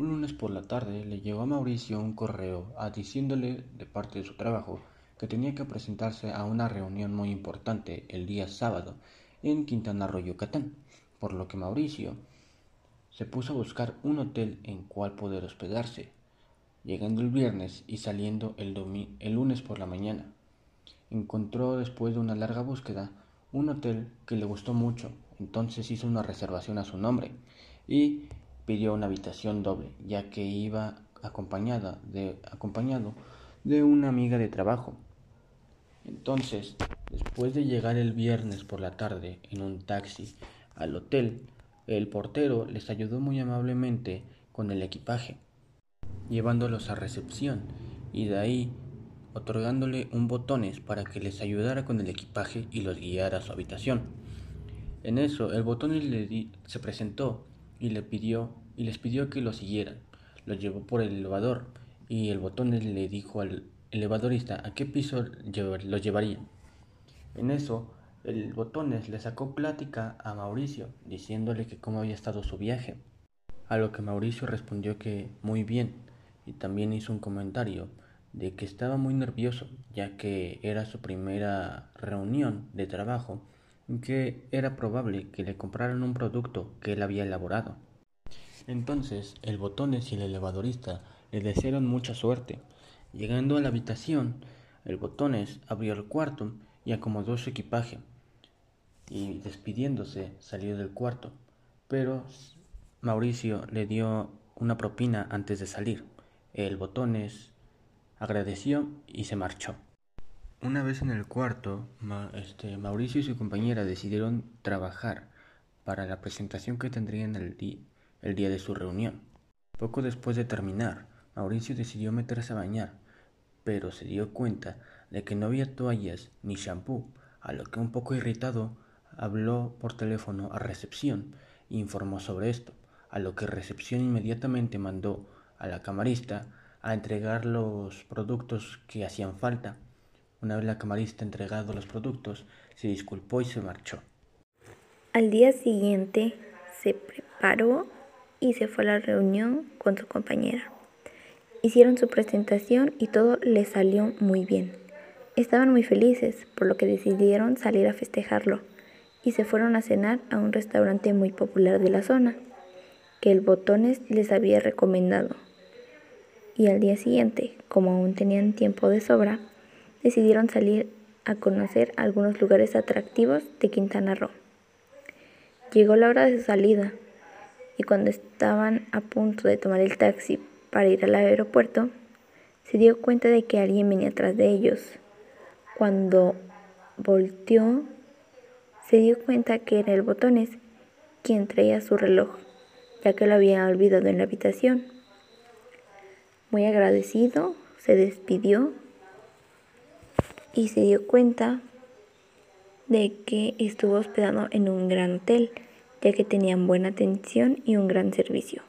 Un lunes por la tarde le llegó a Mauricio un correo a diciéndole de parte de su trabajo que tenía que presentarse a una reunión muy importante el día sábado en Quintana Roo, Yucatán, por lo que Mauricio se puso a buscar un hotel en cual poder hospedarse, llegando el viernes y saliendo el, el lunes por la mañana. Encontró después de una larga búsqueda un hotel que le gustó mucho, entonces hizo una reservación a su nombre y pidió una habitación doble, ya que iba acompañada de, acompañado de una amiga de trabajo. Entonces, después de llegar el viernes por la tarde en un taxi al hotel, el portero les ayudó muy amablemente con el equipaje, llevándolos a recepción y de ahí otorgándole un botones para que les ayudara con el equipaje y los guiara a su habitación. En eso, el botones le se presentó y le pidió y les pidió que lo siguieran. Lo llevó por el elevador y el botones le dijo al elevadorista a qué piso lo llevaría. En eso, el botones le sacó plática a Mauricio, diciéndole que cómo había estado su viaje. A lo que Mauricio respondió que muy bien, y también hizo un comentario de que estaba muy nervioso, ya que era su primera reunión de trabajo que era probable que le compraran un producto que él había elaborado. Entonces el botones y el elevadorista le desearon mucha suerte. Llegando a la habitación, el botones abrió el cuarto y acomodó su equipaje y despidiéndose salió del cuarto, pero Mauricio le dio una propina antes de salir. El botones agradeció y se marchó. Una vez en el cuarto, este, Mauricio y su compañera decidieron trabajar para la presentación que tendrían el, el día de su reunión. Poco después de terminar, Mauricio decidió meterse a bañar, pero se dio cuenta de que no había toallas ni shampoo, a lo que un poco irritado habló por teléfono a recepción e informó sobre esto, a lo que recepción inmediatamente mandó a la camarista a entregar los productos que hacían falta una vez la camarista entregado los productos, se disculpó y se marchó. Al día siguiente se preparó y se fue a la reunión con su compañera. Hicieron su presentación y todo les salió muy bien. Estaban muy felices, por lo que decidieron salir a festejarlo y se fueron a cenar a un restaurante muy popular de la zona, que el Botones les había recomendado. Y al día siguiente, como aún tenían tiempo de sobra, decidieron salir a conocer algunos lugares atractivos de Quintana Roo. Llegó la hora de su salida y cuando estaban a punto de tomar el taxi para ir al aeropuerto, se dio cuenta de que alguien venía atrás de ellos. Cuando volteó, se dio cuenta que era el botones quien traía su reloj, ya que lo había olvidado en la habitación. Muy agradecido, se despidió y se dio cuenta de que estuvo hospedado en un gran hotel, ya que tenían buena atención y un gran servicio.